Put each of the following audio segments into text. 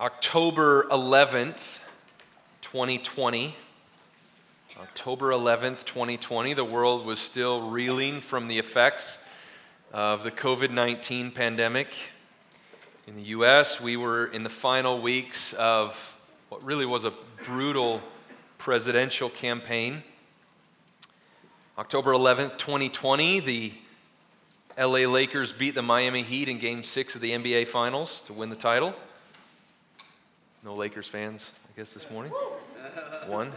October 11th, 2020. October 11th, 2020, the world was still reeling from the effects of the COVID 19 pandemic. In the US, we were in the final weeks of what really was a brutal presidential campaign. October 11th, 2020, the LA Lakers beat the Miami Heat in game six of the NBA Finals to win the title. No Lakers fans, I guess, this morning. One,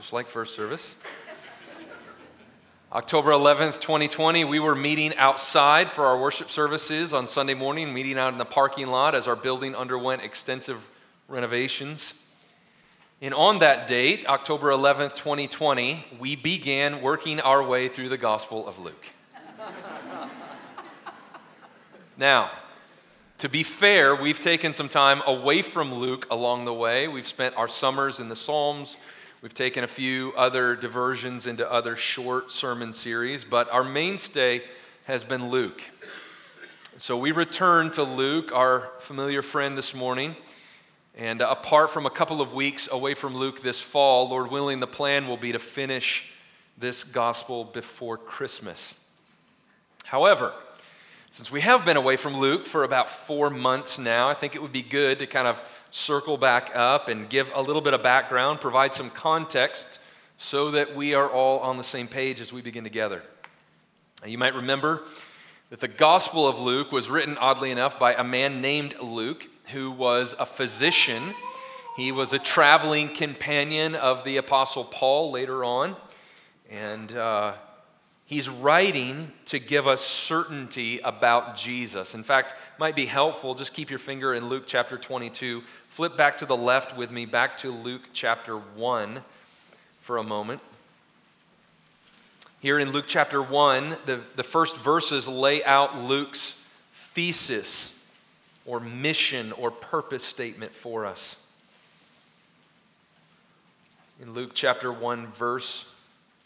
just like first service. October 11th, 2020, we were meeting outside for our worship services on Sunday morning, meeting out in the parking lot as our building underwent extensive renovations. And on that date, October 11th, 2020, we began working our way through the Gospel of Luke. now, to be fair, we've taken some time away from Luke along the way. We've spent our summers in the Psalms. We've taken a few other diversions into other short sermon series, but our mainstay has been Luke. So we return to Luke, our familiar friend this morning. And apart from a couple of weeks away from Luke this fall, Lord willing, the plan will be to finish this gospel before Christmas. However, since we have been away from Luke for about four months now, I think it would be good to kind of circle back up and give a little bit of background, provide some context so that we are all on the same page as we begin together. Now, you might remember that the Gospel of Luke was written, oddly enough, by a man named Luke who was a physician. He was a traveling companion of the Apostle Paul later on. And uh, He's writing to give us certainty about Jesus. In fact, might be helpful, just keep your finger in Luke chapter 22. Flip back to the left with me, back to Luke chapter 1 for a moment. Here in Luke chapter 1, the, the first verses lay out Luke's thesis or mission or purpose statement for us. In Luke chapter 1, verse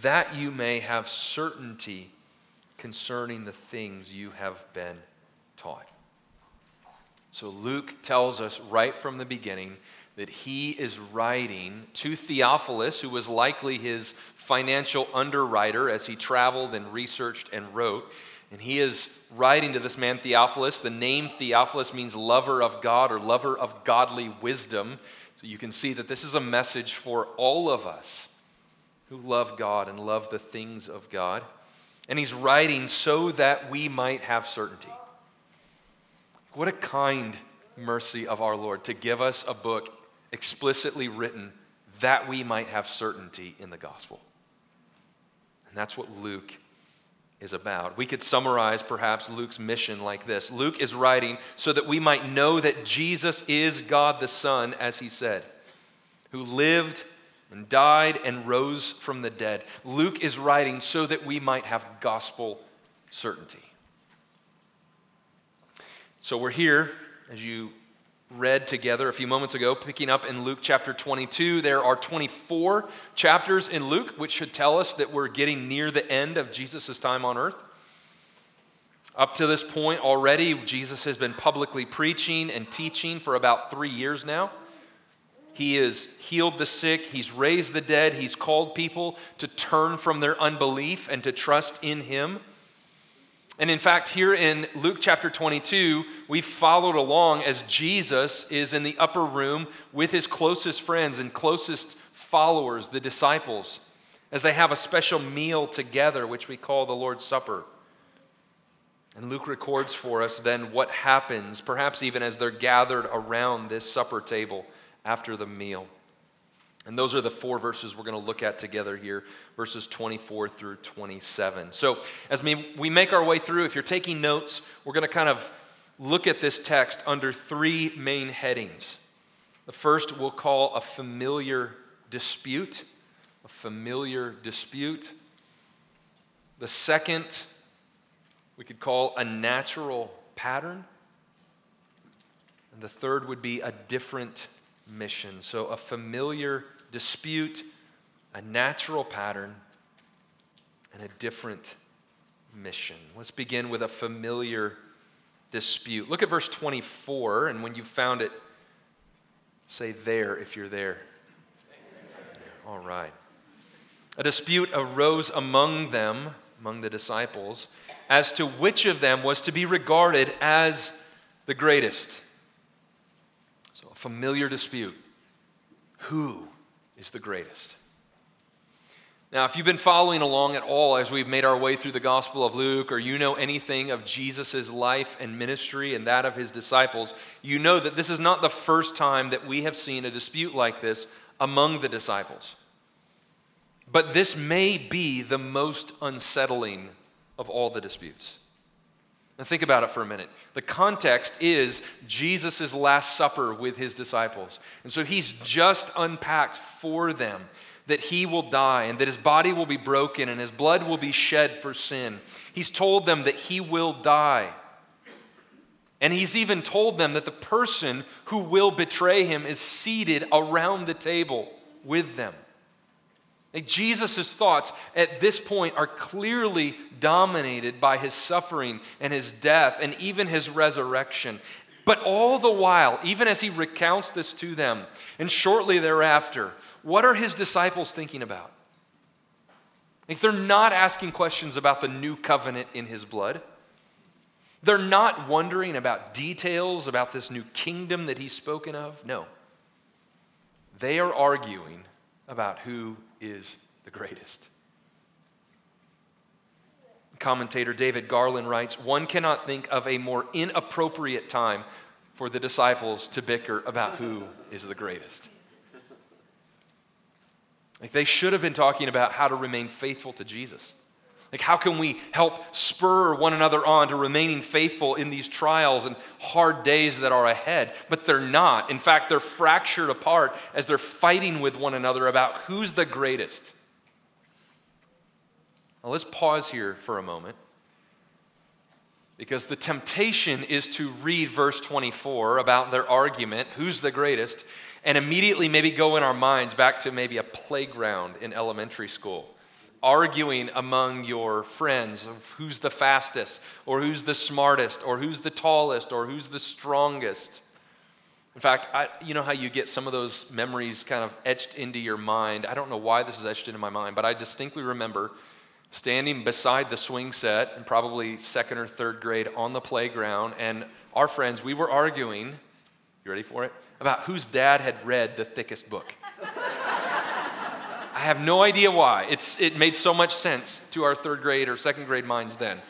that you may have certainty concerning the things you have been taught. So Luke tells us right from the beginning that he is writing to Theophilus, who was likely his financial underwriter as he traveled and researched and wrote. And he is writing to this man, Theophilus. The name Theophilus means lover of God or lover of godly wisdom. So you can see that this is a message for all of us who love God and love the things of God. And he's writing so that we might have certainty. What a kind mercy of our Lord to give us a book explicitly written that we might have certainty in the gospel. And that's what Luke is about. We could summarize perhaps Luke's mission like this Luke is writing so that we might know that Jesus is God the Son, as he said, who lived and died and rose from the dead. Luke is writing so that we might have gospel certainty. So we're here, as you read together a few moments ago, picking up in Luke chapter 22. There are 24 chapters in Luke, which should tell us that we're getting near the end of Jesus' time on earth. Up to this point already, Jesus has been publicly preaching and teaching for about three years now. He has healed the sick. He's raised the dead. He's called people to turn from their unbelief and to trust in Him. And in fact, here in Luke chapter 22, we've followed along as Jesus is in the upper room with his closest friends and closest followers, the disciples, as they have a special meal together, which we call the Lord's Supper. And Luke records for us then what happens, perhaps even as they're gathered around this supper table after the meal. And those are the four verses we're going to look at together here, verses 24 through 27. So, as we make our way through, if you're taking notes, we're going to kind of look at this text under three main headings. The first we'll call a familiar dispute, a familiar dispute. The second we could call a natural pattern. And the third would be a different mission. So a familiar dispute, a natural pattern, and a different mission. Let's begin with a familiar dispute. Look at verse 24, and when you found it, say there if you're there. All right. A dispute arose among them, among the disciples, as to which of them was to be regarded as the greatest. Familiar dispute. Who is the greatest? Now, if you've been following along at all as we've made our way through the Gospel of Luke, or you know anything of Jesus' life and ministry and that of his disciples, you know that this is not the first time that we have seen a dispute like this among the disciples. But this may be the most unsettling of all the disputes. Now, think about it for a minute. The context is Jesus' Last Supper with his disciples. And so he's just unpacked for them that he will die and that his body will be broken and his blood will be shed for sin. He's told them that he will die. And he's even told them that the person who will betray him is seated around the table with them. Like Jesus' thoughts at this point are clearly dominated by his suffering and his death and even his resurrection. But all the while, even as he recounts this to them, and shortly thereafter, what are his disciples thinking about? Like they're not asking questions about the new covenant in his blood. They're not wondering about details about this new kingdom that he's spoken of. No. They are arguing about who is the greatest. Commentator David Garland writes One cannot think of a more inappropriate time for the disciples to bicker about who is the greatest. Like they should have been talking about how to remain faithful to Jesus. Like, how can we help spur one another on to remaining faithful in these trials and hard days that are ahead? But they're not. In fact, they're fractured apart as they're fighting with one another about who's the greatest. Now, let's pause here for a moment because the temptation is to read verse 24 about their argument, who's the greatest, and immediately maybe go in our minds back to maybe a playground in elementary school, arguing among your friends of who's the fastest, or who's the smartest, or who's the tallest, or who's the strongest. In fact, I, you know how you get some of those memories kind of etched into your mind? I don't know why this is etched into my mind, but I distinctly remember standing beside the swing set in probably second or third grade on the playground, and our friends, we were arguing, you ready for it? About whose dad had read the thickest book. I have no idea why. It's, it made so much sense to our third grade or second grade minds then.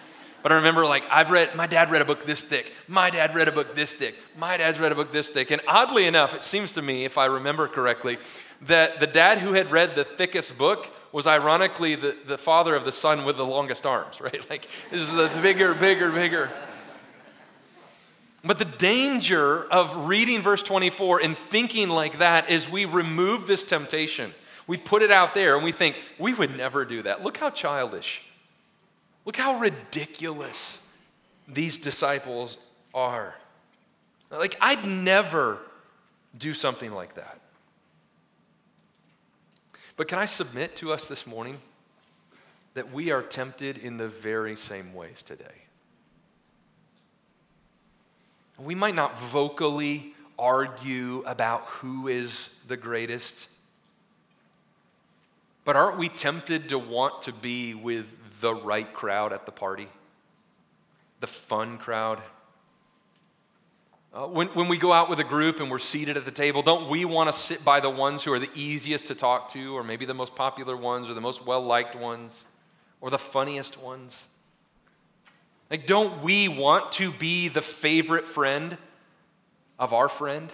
But I remember, like, I've read, my dad read a book this thick. My dad read a book this thick. My dad's read a book this thick. And oddly enough, it seems to me, if I remember correctly, that the dad who had read the thickest book was ironically the, the father of the son with the longest arms, right? Like, this is the bigger, bigger, bigger. But the danger of reading verse 24 and thinking like that is we remove this temptation. We put it out there and we think, we would never do that. Look how childish. Look how ridiculous these disciples are. Like, I'd never do something like that. But can I submit to us this morning that we are tempted in the very same ways today? We might not vocally argue about who is the greatest, but aren't we tempted to want to be with the right crowd at the party? The fun crowd? Uh, when, when we go out with a group and we're seated at the table, don't we want to sit by the ones who are the easiest to talk to, or maybe the most popular ones, or the most well liked ones, or the funniest ones? Like, don't we want to be the favorite friend of our friend?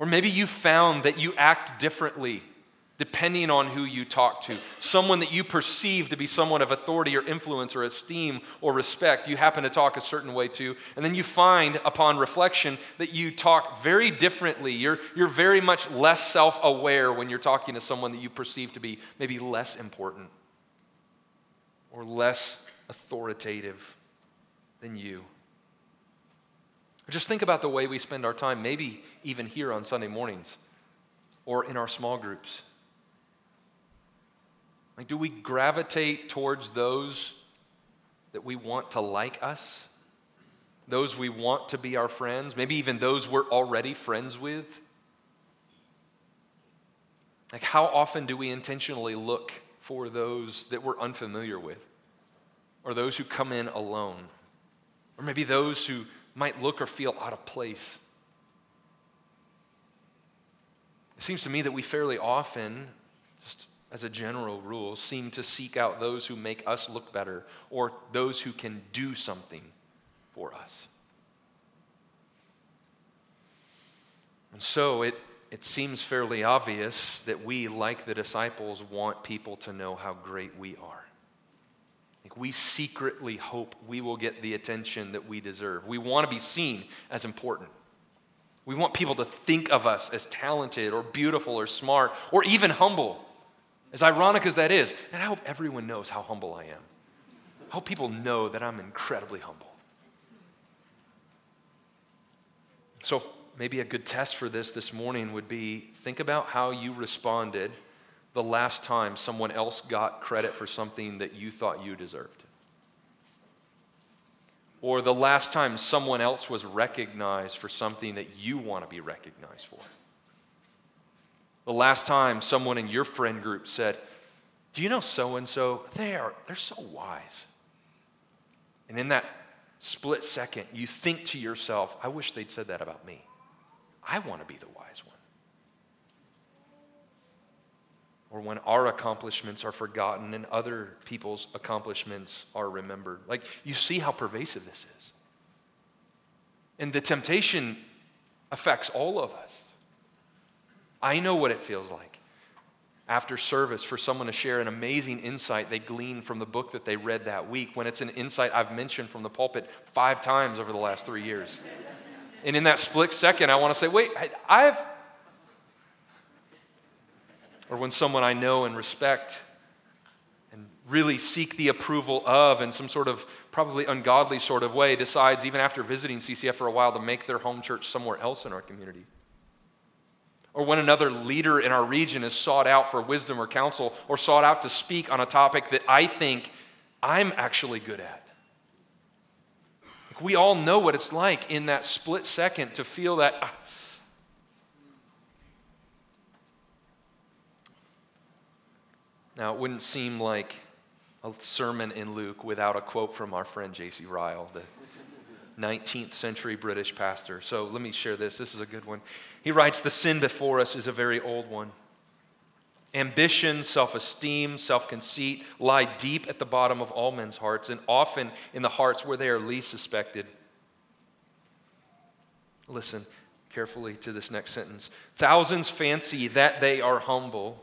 Or maybe you found that you act differently depending on who you talk to. Someone that you perceive to be someone of authority or influence or esteem or respect, you happen to talk a certain way to. And then you find upon reflection that you talk very differently. You're, you're very much less self aware when you're talking to someone that you perceive to be maybe less important or less authoritative than you. Just think about the way we spend our time, maybe even here on Sunday mornings or in our small groups. Like, do we gravitate towards those that we want to like us? Those we want to be our friends? Maybe even those we're already friends with? Like, how often do we intentionally look for those that we're unfamiliar with? Or those who come in alone? Or maybe those who might look or feel out of place? It seems to me that we fairly often just as a general rule, seem to seek out those who make us look better or those who can do something for us. And so it, it seems fairly obvious that we, like the disciples, want people to know how great we are. Like we secretly hope we will get the attention that we deserve. We want to be seen as important. We want people to think of us as talented or beautiful or smart or even humble. As ironic as that is, and I hope everyone knows how humble I am. I hope people know that I'm incredibly humble. So, maybe a good test for this this morning would be think about how you responded the last time someone else got credit for something that you thought you deserved. Or the last time someone else was recognized for something that you want to be recognized for. The last time someone in your friend group said, Do you know so and so? They are, they're so wise. And in that split second, you think to yourself, I wish they'd said that about me. I want to be the wise one. Or when our accomplishments are forgotten and other people's accomplishments are remembered. Like, you see how pervasive this is. And the temptation affects all of us. I know what it feels like after service for someone to share an amazing insight they gleaned from the book that they read that week when it's an insight I've mentioned from the pulpit five times over the last three years. and in that split second, I want to say, wait, I've. Or when someone I know and respect and really seek the approval of in some sort of probably ungodly sort of way decides, even after visiting CCF for a while, to make their home church somewhere else in our community. Or when another leader in our region is sought out for wisdom or counsel or sought out to speak on a topic that I think I'm actually good at. We all know what it's like in that split second to feel that. Ah, Now, it wouldn't seem like a sermon in Luke without a quote from our friend J.C. Ryle, the 19th century British pastor. So let me share this. This is a good one. He writes The sin before us is a very old one. Ambition, self esteem, self conceit lie deep at the bottom of all men's hearts and often in the hearts where they are least suspected. Listen carefully to this next sentence. Thousands fancy that they are humble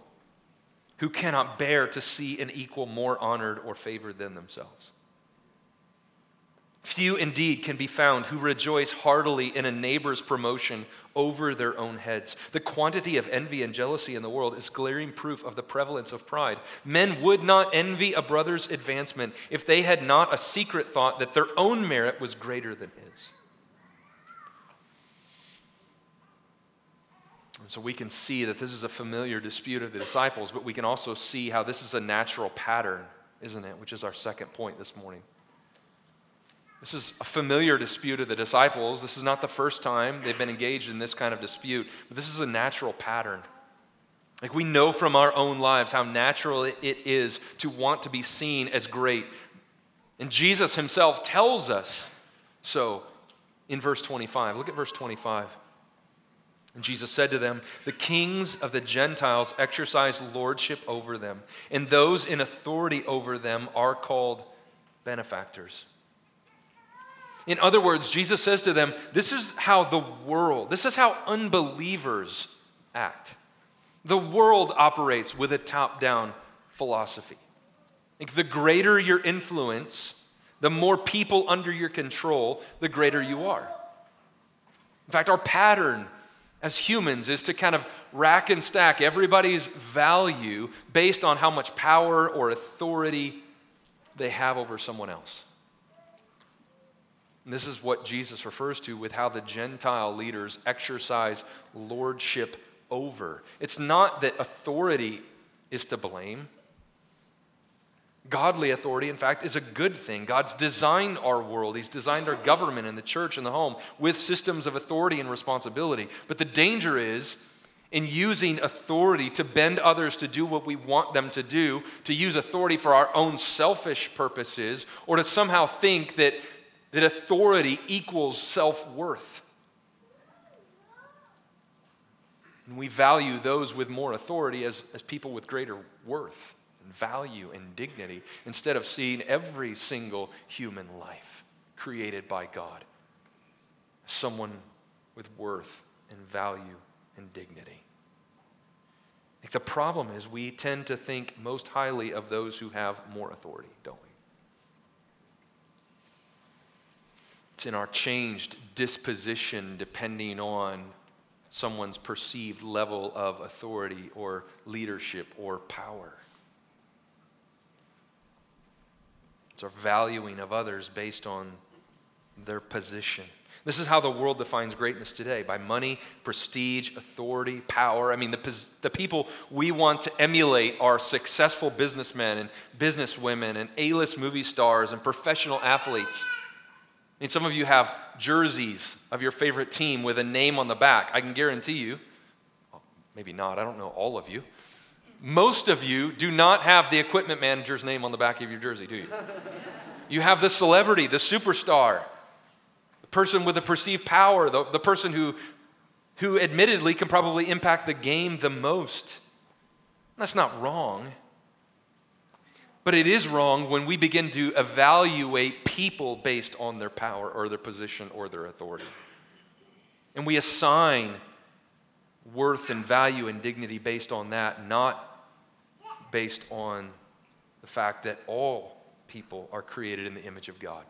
who cannot bear to see an equal more honored or favored than themselves. Few indeed can be found who rejoice heartily in a neighbor's promotion over their own heads. The quantity of envy and jealousy in the world is glaring proof of the prevalence of pride. Men would not envy a brother's advancement if they had not a secret thought that their own merit was greater than his. And so we can see that this is a familiar dispute of the disciples, but we can also see how this is a natural pattern, isn't it? Which is our second point this morning. This is a familiar dispute of the disciples. This is not the first time they've been engaged in this kind of dispute, but this is a natural pattern. Like we know from our own lives how natural it is to want to be seen as great. And Jesus himself tells us so in verse 25. Look at verse 25. And Jesus said to them, The kings of the Gentiles exercise lordship over them, and those in authority over them are called benefactors. In other words, Jesus says to them, This is how the world, this is how unbelievers act. The world operates with a top down philosophy. Like the greater your influence, the more people under your control, the greater you are. In fact, our pattern as humans is to kind of rack and stack everybody's value based on how much power or authority they have over someone else. And this is what Jesus refers to with how the Gentile leaders exercise lordship over. It's not that authority is to blame. Godly authority, in fact, is a good thing. God's designed our world. He's designed our government and the church and the home with systems of authority and responsibility. But the danger is in using authority to bend others to do what we want them to do, to use authority for our own selfish purposes, or to somehow think that, that authority equals self worth. And we value those with more authority as, as people with greater worth value and dignity instead of seeing every single human life created by God someone with worth and value and dignity. Like the problem is, we tend to think most highly of those who have more authority, don't we? It's in our changed disposition depending on someone's perceived level of authority or leadership or power. It's our valuing of others based on their position. This is how the world defines greatness today by money, prestige, authority, power. I mean, the, the people we want to emulate are successful businessmen and businesswomen and A list movie stars and professional athletes. I mean, some of you have jerseys of your favorite team with a name on the back. I can guarantee you, maybe not, I don't know all of you. Most of you do not have the equipment manager's name on the back of your jersey, do you? You have the celebrity, the superstar, the person with the perceived power, the, the person who, who admittedly can probably impact the game the most. That's not wrong. But it is wrong when we begin to evaluate people based on their power or their position or their authority. And we assign worth and value and dignity based on that, not based on the fact that all people are created in the image of God.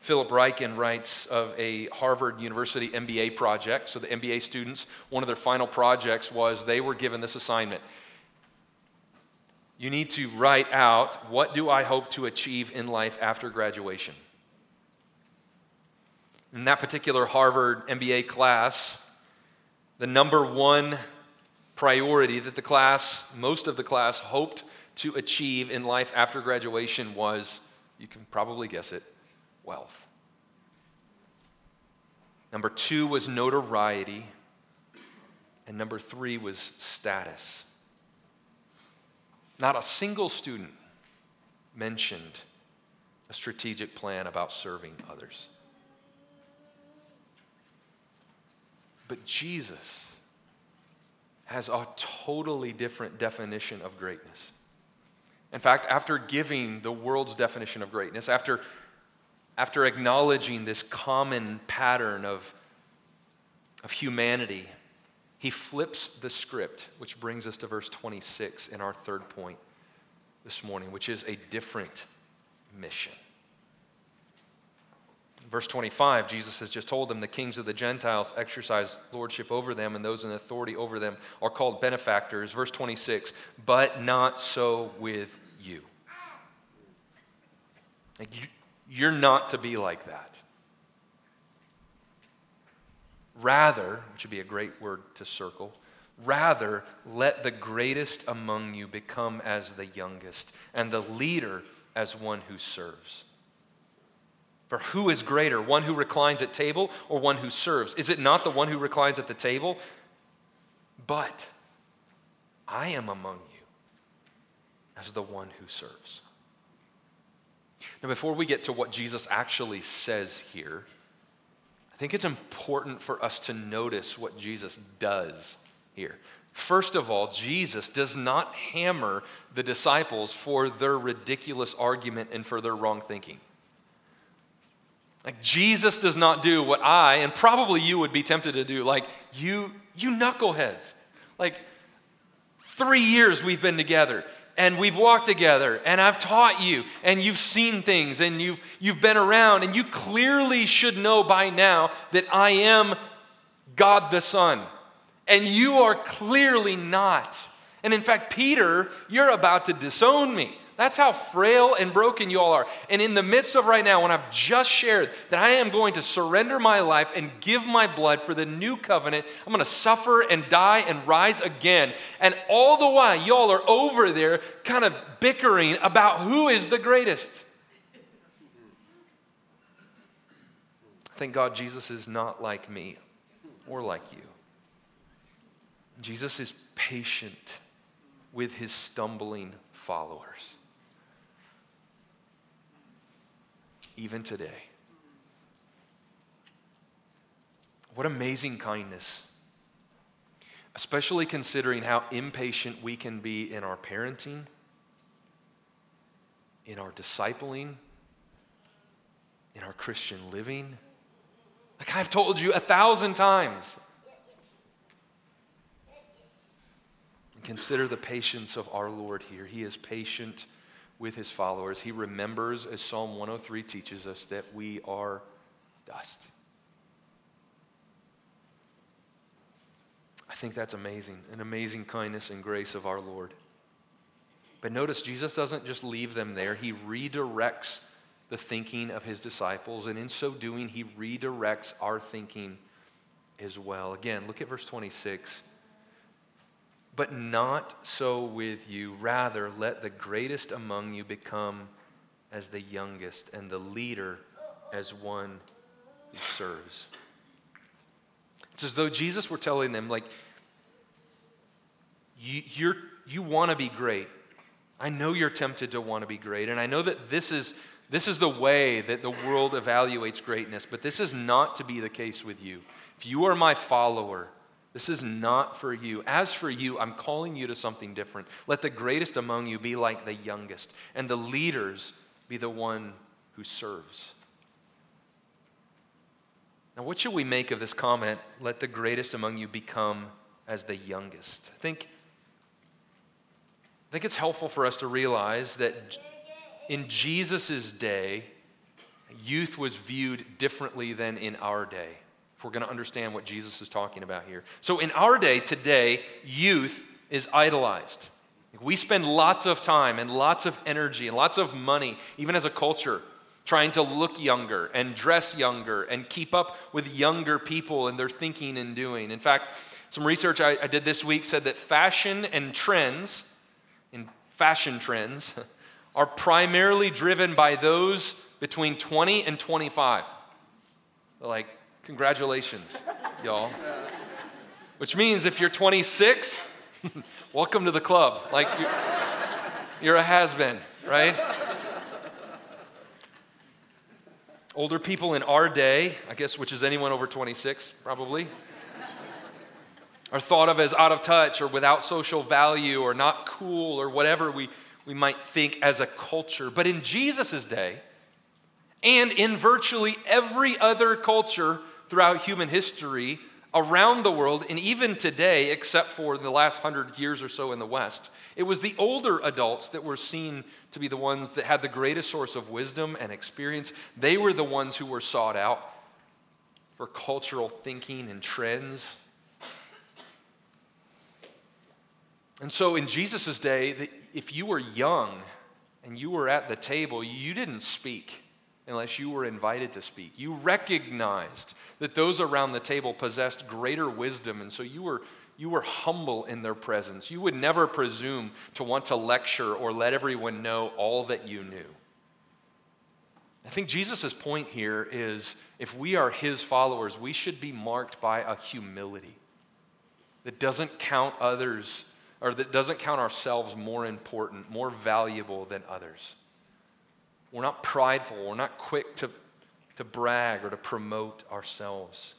Philip Ryken writes of a Harvard University MBA project. So, the MBA students, one of their final projects was they were given this assignment you need to write out what do I hope to achieve in life after graduation. In that particular Harvard MBA class, the number one priority that the class, most of the class, hoped to achieve in life after graduation was, you can probably guess it, wealth. Number two was notoriety. And number three was status. Not a single student mentioned a strategic plan about serving others. But Jesus has a totally different definition of greatness. In fact, after giving the world's definition of greatness, after, after acknowledging this common pattern of, of humanity he flips the script, which brings us to verse 26 in our third point this morning, which is a different mission. Verse 25, Jesus has just told them the kings of the Gentiles exercise lordship over them, and those in authority over them are called benefactors. Verse 26, but not so with you. Like you you're not to be like that. Rather, which would be a great word to circle, rather let the greatest among you become as the youngest, and the leader as one who serves. For who is greater, one who reclines at table or one who serves? Is it not the one who reclines at the table? But I am among you as the one who serves. Now, before we get to what Jesus actually says here, I think it's important for us to notice what Jesus does here. First of all, Jesus does not hammer the disciples for their ridiculous argument and for their wrong thinking. Like Jesus does not do what I and probably you would be tempted to do. Like you, you knuckleheads. Like, three years we've been together and we've walked together and I've taught you and you've seen things and you've, you've been around and you clearly should know by now that I am God the Son. And you are clearly not. And in fact, Peter, you're about to disown me. That's how frail and broken you all are. And in the midst of right now, when I've just shared that I am going to surrender my life and give my blood for the new covenant, I'm going to suffer and die and rise again. And all the while, y'all are over there kind of bickering about who is the greatest. Thank God Jesus is not like me or like you. Jesus is patient with his stumbling followers. Even today. What amazing kindness. Especially considering how impatient we can be in our parenting, in our discipling, in our Christian living. Like I've told you a thousand times. Consider the patience of our Lord here. He is patient with his followers. He remembers, as Psalm 103 teaches us, that we are dust. I think that's amazing, an amazing kindness and grace of our Lord. But notice, Jesus doesn't just leave them there, he redirects the thinking of his disciples, and in so doing, he redirects our thinking as well. Again, look at verse 26. But not so with you. Rather, let the greatest among you become as the youngest, and the leader as one who serves. It's as though Jesus were telling them, like, you, you're, you want to be great. I know you're tempted to want to be great, and I know that this is, this is the way that the world evaluates greatness, but this is not to be the case with you. If you are my follower, this is not for you. As for you, I'm calling you to something different. Let the greatest among you be like the youngest, and the leaders be the one who serves. Now, what should we make of this comment? Let the greatest among you become as the youngest. I think, I think it's helpful for us to realize that in Jesus' day, youth was viewed differently than in our day if we're going to understand what Jesus is talking about here. So, in our day today, youth is idolized. We spend lots of time and lots of energy and lots of money, even as a culture, trying to look younger and dress younger and keep up with younger people and their thinking and doing. In fact, some research I, I did this week said that fashion and trends, in fashion trends, are primarily driven by those between 20 and 25. Like Congratulations, y'all. Which means if you're 26, welcome to the club. Like you're, you're a has been, right? Older people in our day, I guess, which is anyone over 26, probably, are thought of as out of touch or without social value or not cool or whatever we, we might think as a culture. But in Jesus' day, and in virtually every other culture throughout human history around the world, and even today, except for the last hundred years or so in the West. It was the older adults that were seen to be the ones that had the greatest source of wisdom and experience. They were the ones who were sought out for cultural thinking and trends. And so in Jesus' day, if you were young and you were at the table, you didn't speak unless you were invited to speak. You recognized that those around the table possessed greater wisdom, and so you were, you were humble in their presence. You would never presume to want to lecture or let everyone know all that you knew. I think Jesus' point here is if we are his followers, we should be marked by a humility that doesn't count others or that doesn't count ourselves more important, more valuable than others. We're not prideful. We're not quick to, to brag or to promote ourselves.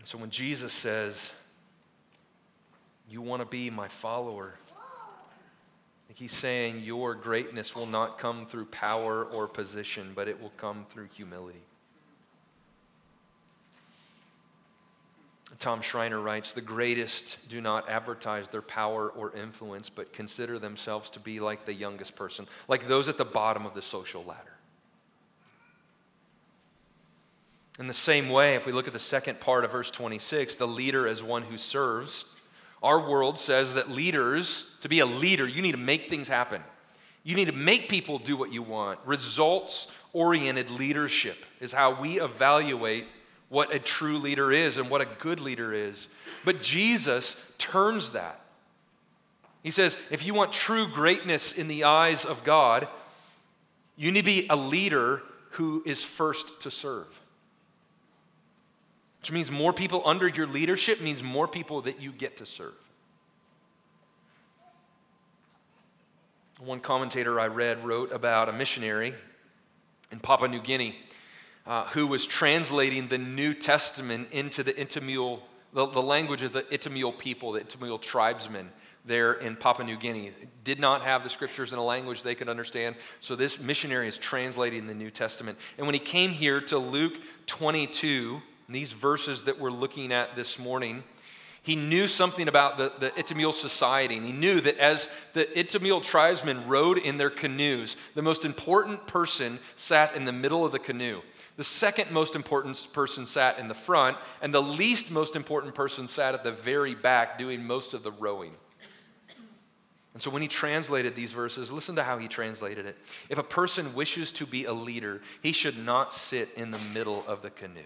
And so when Jesus says, You want to be my follower, he's saying your greatness will not come through power or position, but it will come through humility. Tom Schreiner writes The greatest do not advertise their power or influence, but consider themselves to be like the youngest person, like those at the bottom of the social ladder. In the same way, if we look at the second part of verse 26, the leader as one who serves, our world says that leaders, to be a leader, you need to make things happen. You need to make people do what you want. Results oriented leadership is how we evaluate what a true leader is and what a good leader is. But Jesus turns that. He says, if you want true greatness in the eyes of God, you need to be a leader who is first to serve. Which means more people under your leadership means more people that you get to serve. One commentator I read wrote about a missionary in Papua New Guinea uh, who was translating the New Testament into the Itamil, the, the language of the Itamil people, the Itamil tribesmen there in Papua New Guinea. Did not have the scriptures in a language they could understand. So this missionary is translating the New Testament. And when he came here to Luke 22, these verses that we're looking at this morning, he knew something about the, the society, and he knew that as the Itamil tribesmen rowed in their canoes, the most important person sat in the middle of the canoe. The second most important person sat in the front, and the least most important person sat at the very back doing most of the rowing. And so when he translated these verses, listen to how he translated it. If a person wishes to be a leader, he should not sit in the middle of the canoe.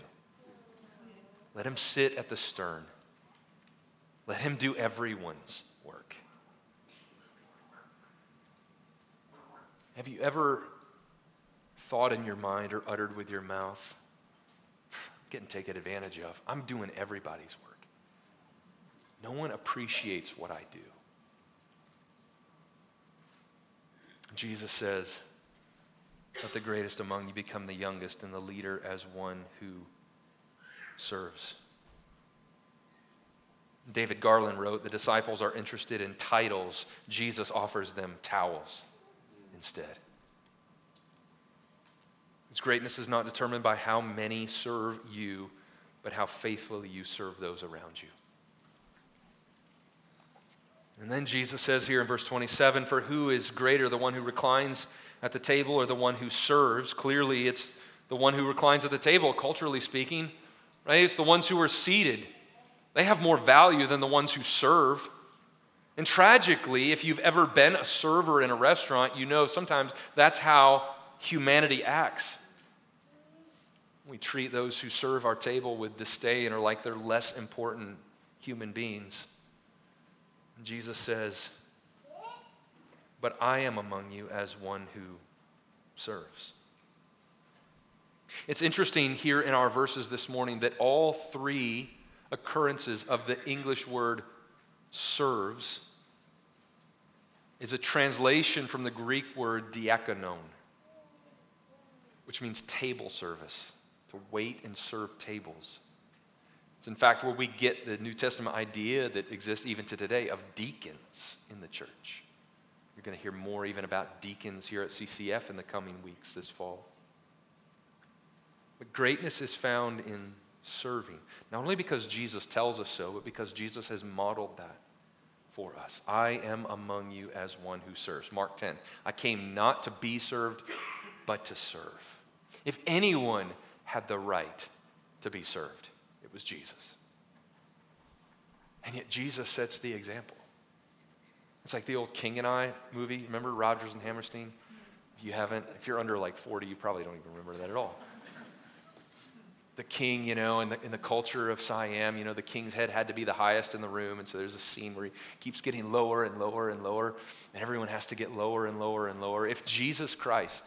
Let him sit at the stern. Let him do everyone's work. Have you ever thought in your mind or uttered with your mouth, getting taken advantage of. I'm doing everybody's work. No one appreciates what I do. Jesus says, Let the greatest among you become the youngest, and the leader as one who serves. David Garland wrote, The disciples are interested in titles, Jesus offers them towels instead. Its greatness is not determined by how many serve you, but how faithfully you serve those around you. And then Jesus says here in verse 27 For who is greater, the one who reclines at the table or the one who serves? Clearly, it's the one who reclines at the table, culturally speaking, right? It's the ones who are seated. They have more value than the ones who serve. And tragically, if you've ever been a server in a restaurant, you know sometimes that's how humanity acts. We treat those who serve our table with disdain or like they're less important human beings. And Jesus says, But I am among you as one who serves. It's interesting here in our verses this morning that all three occurrences of the English word serves is a translation from the Greek word diakonon which means table service, to wait and serve tables. It's in fact where we get the New Testament idea that exists even to today of deacons in the church. You're going to hear more even about deacons here at CCF in the coming weeks this fall. But greatness is found in serving, not only because Jesus tells us so, but because Jesus has modeled that for us. I am among you as one who serves. Mark 10. I came not to be served, but to serve. If anyone had the right to be served, it was Jesus. And yet Jesus sets the example. It's like the old King and I movie. Remember Rodgers and Hammerstein? If you haven't, if you're under like 40, you probably don't even remember that at all. The king, you know, in the, in the culture of Siam, you know, the king's head had to be the highest in the room. And so there's a scene where he keeps getting lower and lower and lower, and everyone has to get lower and lower and lower. If Jesus Christ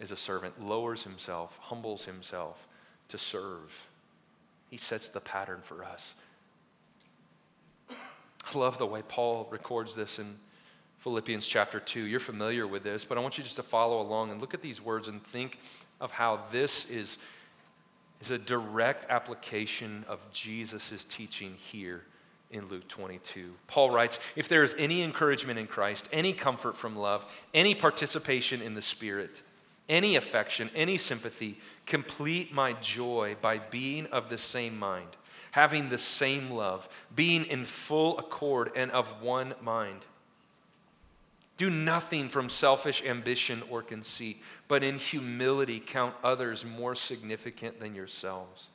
is a servant, lowers himself, humbles himself to serve. He sets the pattern for us. I love the way Paul records this in Philippians chapter 2. You're familiar with this, but I want you just to follow along and look at these words and think of how this is, is a direct application of Jesus' teaching here in Luke 22. Paul writes If there is any encouragement in Christ, any comfort from love, any participation in the Spirit, any affection, any sympathy, complete my joy by being of the same mind, having the same love, being in full accord and of one mind. Do nothing from selfish ambition or conceit, but in humility count others more significant than yourselves.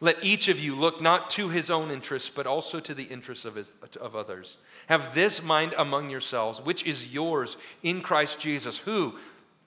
Let each of you look not to his own interests, but also to the interests of, his, of others. Have this mind among yourselves, which is yours in Christ Jesus, who,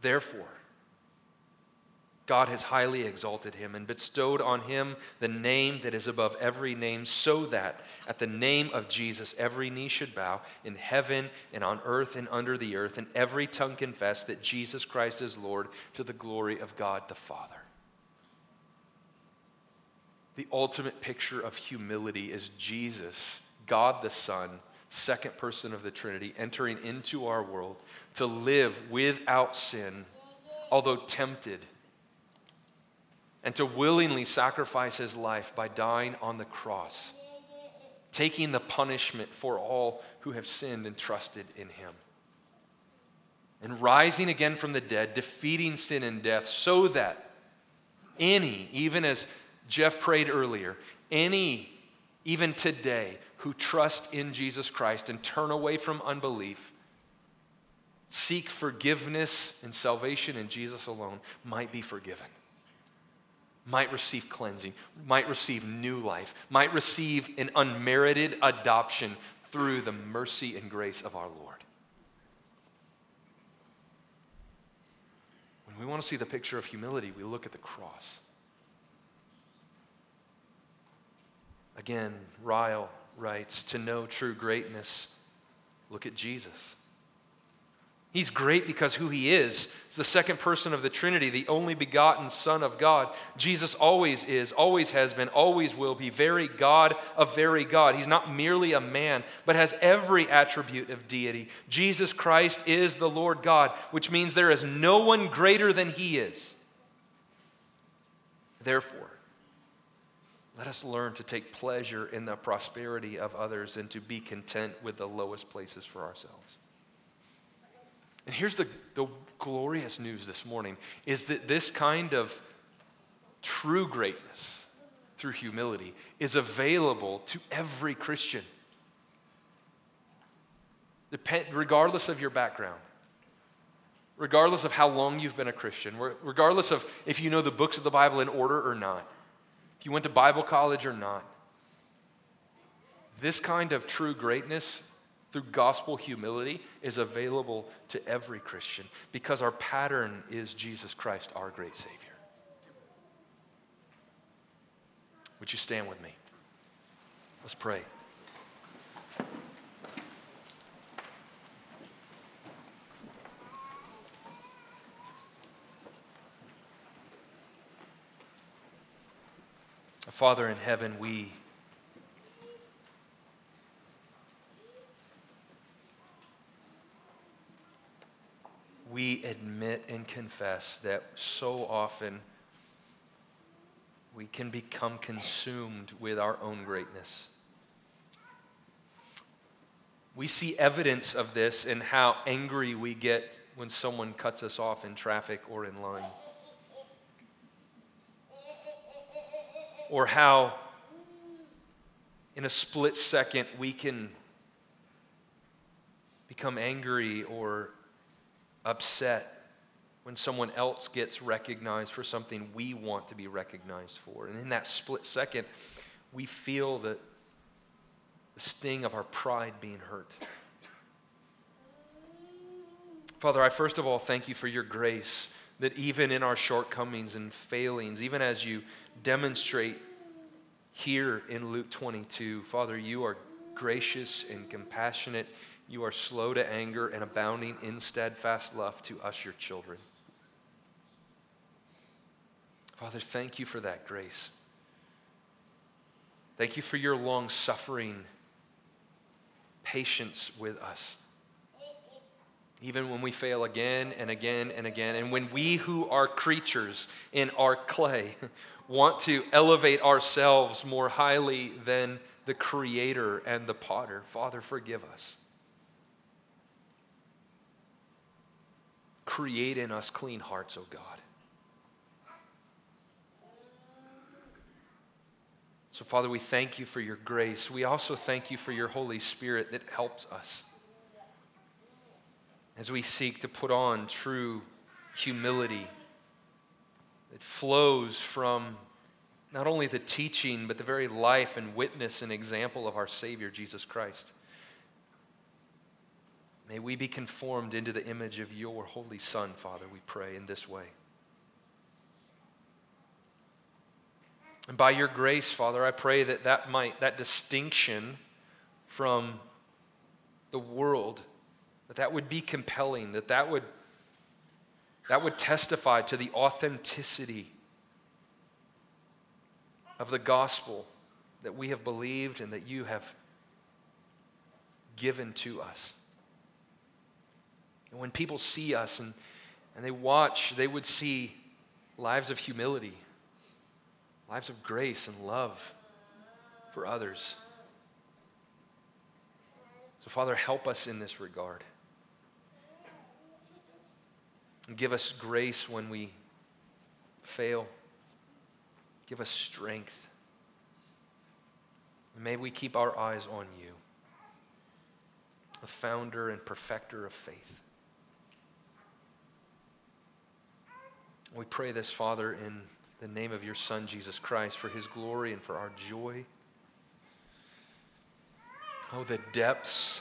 Therefore, God has highly exalted him and bestowed on him the name that is above every name, so that at the name of Jesus every knee should bow in heaven and on earth and under the earth, and every tongue confess that Jesus Christ is Lord to the glory of God the Father. The ultimate picture of humility is Jesus, God the Son, second person of the Trinity, entering into our world to live without sin, although tempted, and to willingly sacrifice his life by dying on the cross, taking the punishment for all who have sinned and trusted in him. And rising again from the dead, defeating sin and death, so that any, even as Jeff prayed earlier, any, even today, who trust in Jesus Christ and turn away from unbelief, seek forgiveness and salvation in Jesus alone, might be forgiven, might receive cleansing, might receive new life, might receive an unmerited adoption through the mercy and grace of our Lord. When we want to see the picture of humility, we look at the cross. Again, Ryle writes To know true greatness, look at Jesus. He's great because who he is. He's the second person of the Trinity, the only begotten Son of God. Jesus always is, always has been, always will be, very God of very God. He's not merely a man, but has every attribute of deity. Jesus Christ is the Lord God, which means there is no one greater than he is. Therefore, let us learn to take pleasure in the prosperity of others and to be content with the lowest places for ourselves. And here's the, the glorious news this morning is that this kind of true greatness through humility is available to every Christian, regardless of your background, regardless of how long you've been a Christian, regardless of if you know the books of the Bible in order or not if you went to Bible college or not. This kind of true greatness through gospel humility is available to every Christian because our pattern is Jesus Christ, our great Savior. Would you stand with me? Let's pray. Father in heaven, we we admit and confess that so often we can become consumed with our own greatness. We see evidence of this in how angry we get when someone cuts us off in traffic or in line. or how in a split second we can become angry or upset when someone else gets recognized for something we want to be recognized for. And in that split second, we feel the, the sting of our pride being hurt. Father, I first of all thank you for your grace that even in our shortcomings and failings, even as you demonstrate here in Luke 22. Father, you are gracious and compassionate. You are slow to anger and abounding in steadfast love to us, your children. Father, thank you for that grace. Thank you for your long suffering, patience with us. Even when we fail again and again and again, and when we who are creatures in our clay want to elevate ourselves more highly than the Creator and the potter, Father, forgive us. Create in us clean hearts, O God. So, Father, we thank you for your grace. We also thank you for your Holy Spirit that helps us as we seek to put on true humility that flows from not only the teaching, but the very life and witness and example of our Savior, Jesus Christ. May we be conformed into the image of your Holy Son, Father, we pray in this way. And by your grace, Father, I pray that that might, that distinction from the world, that that would be compelling, that that would, that would testify to the authenticity of the gospel that we have believed and that you have given to us. And when people see us and, and they watch, they would see lives of humility lives of grace and love for others. So, Father, help us in this regard. And give us grace when we fail. Give us strength. May we keep our eyes on you, the founder and perfecter of faith. We pray this, Father, in the name of your Son, Jesus Christ, for his glory and for our joy. Oh, the depths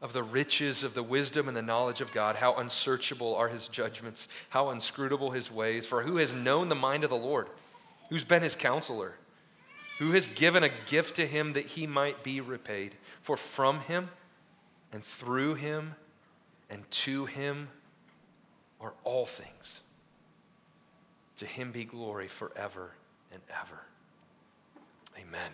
of the riches of the wisdom and the knowledge of God. How unsearchable are his judgments, how inscrutable his ways. For who has known the mind of the Lord? Who's been his counselor? Who has given a gift to him that he might be repaid? For from him and through him and to him are all things. To him be glory forever and ever. Amen.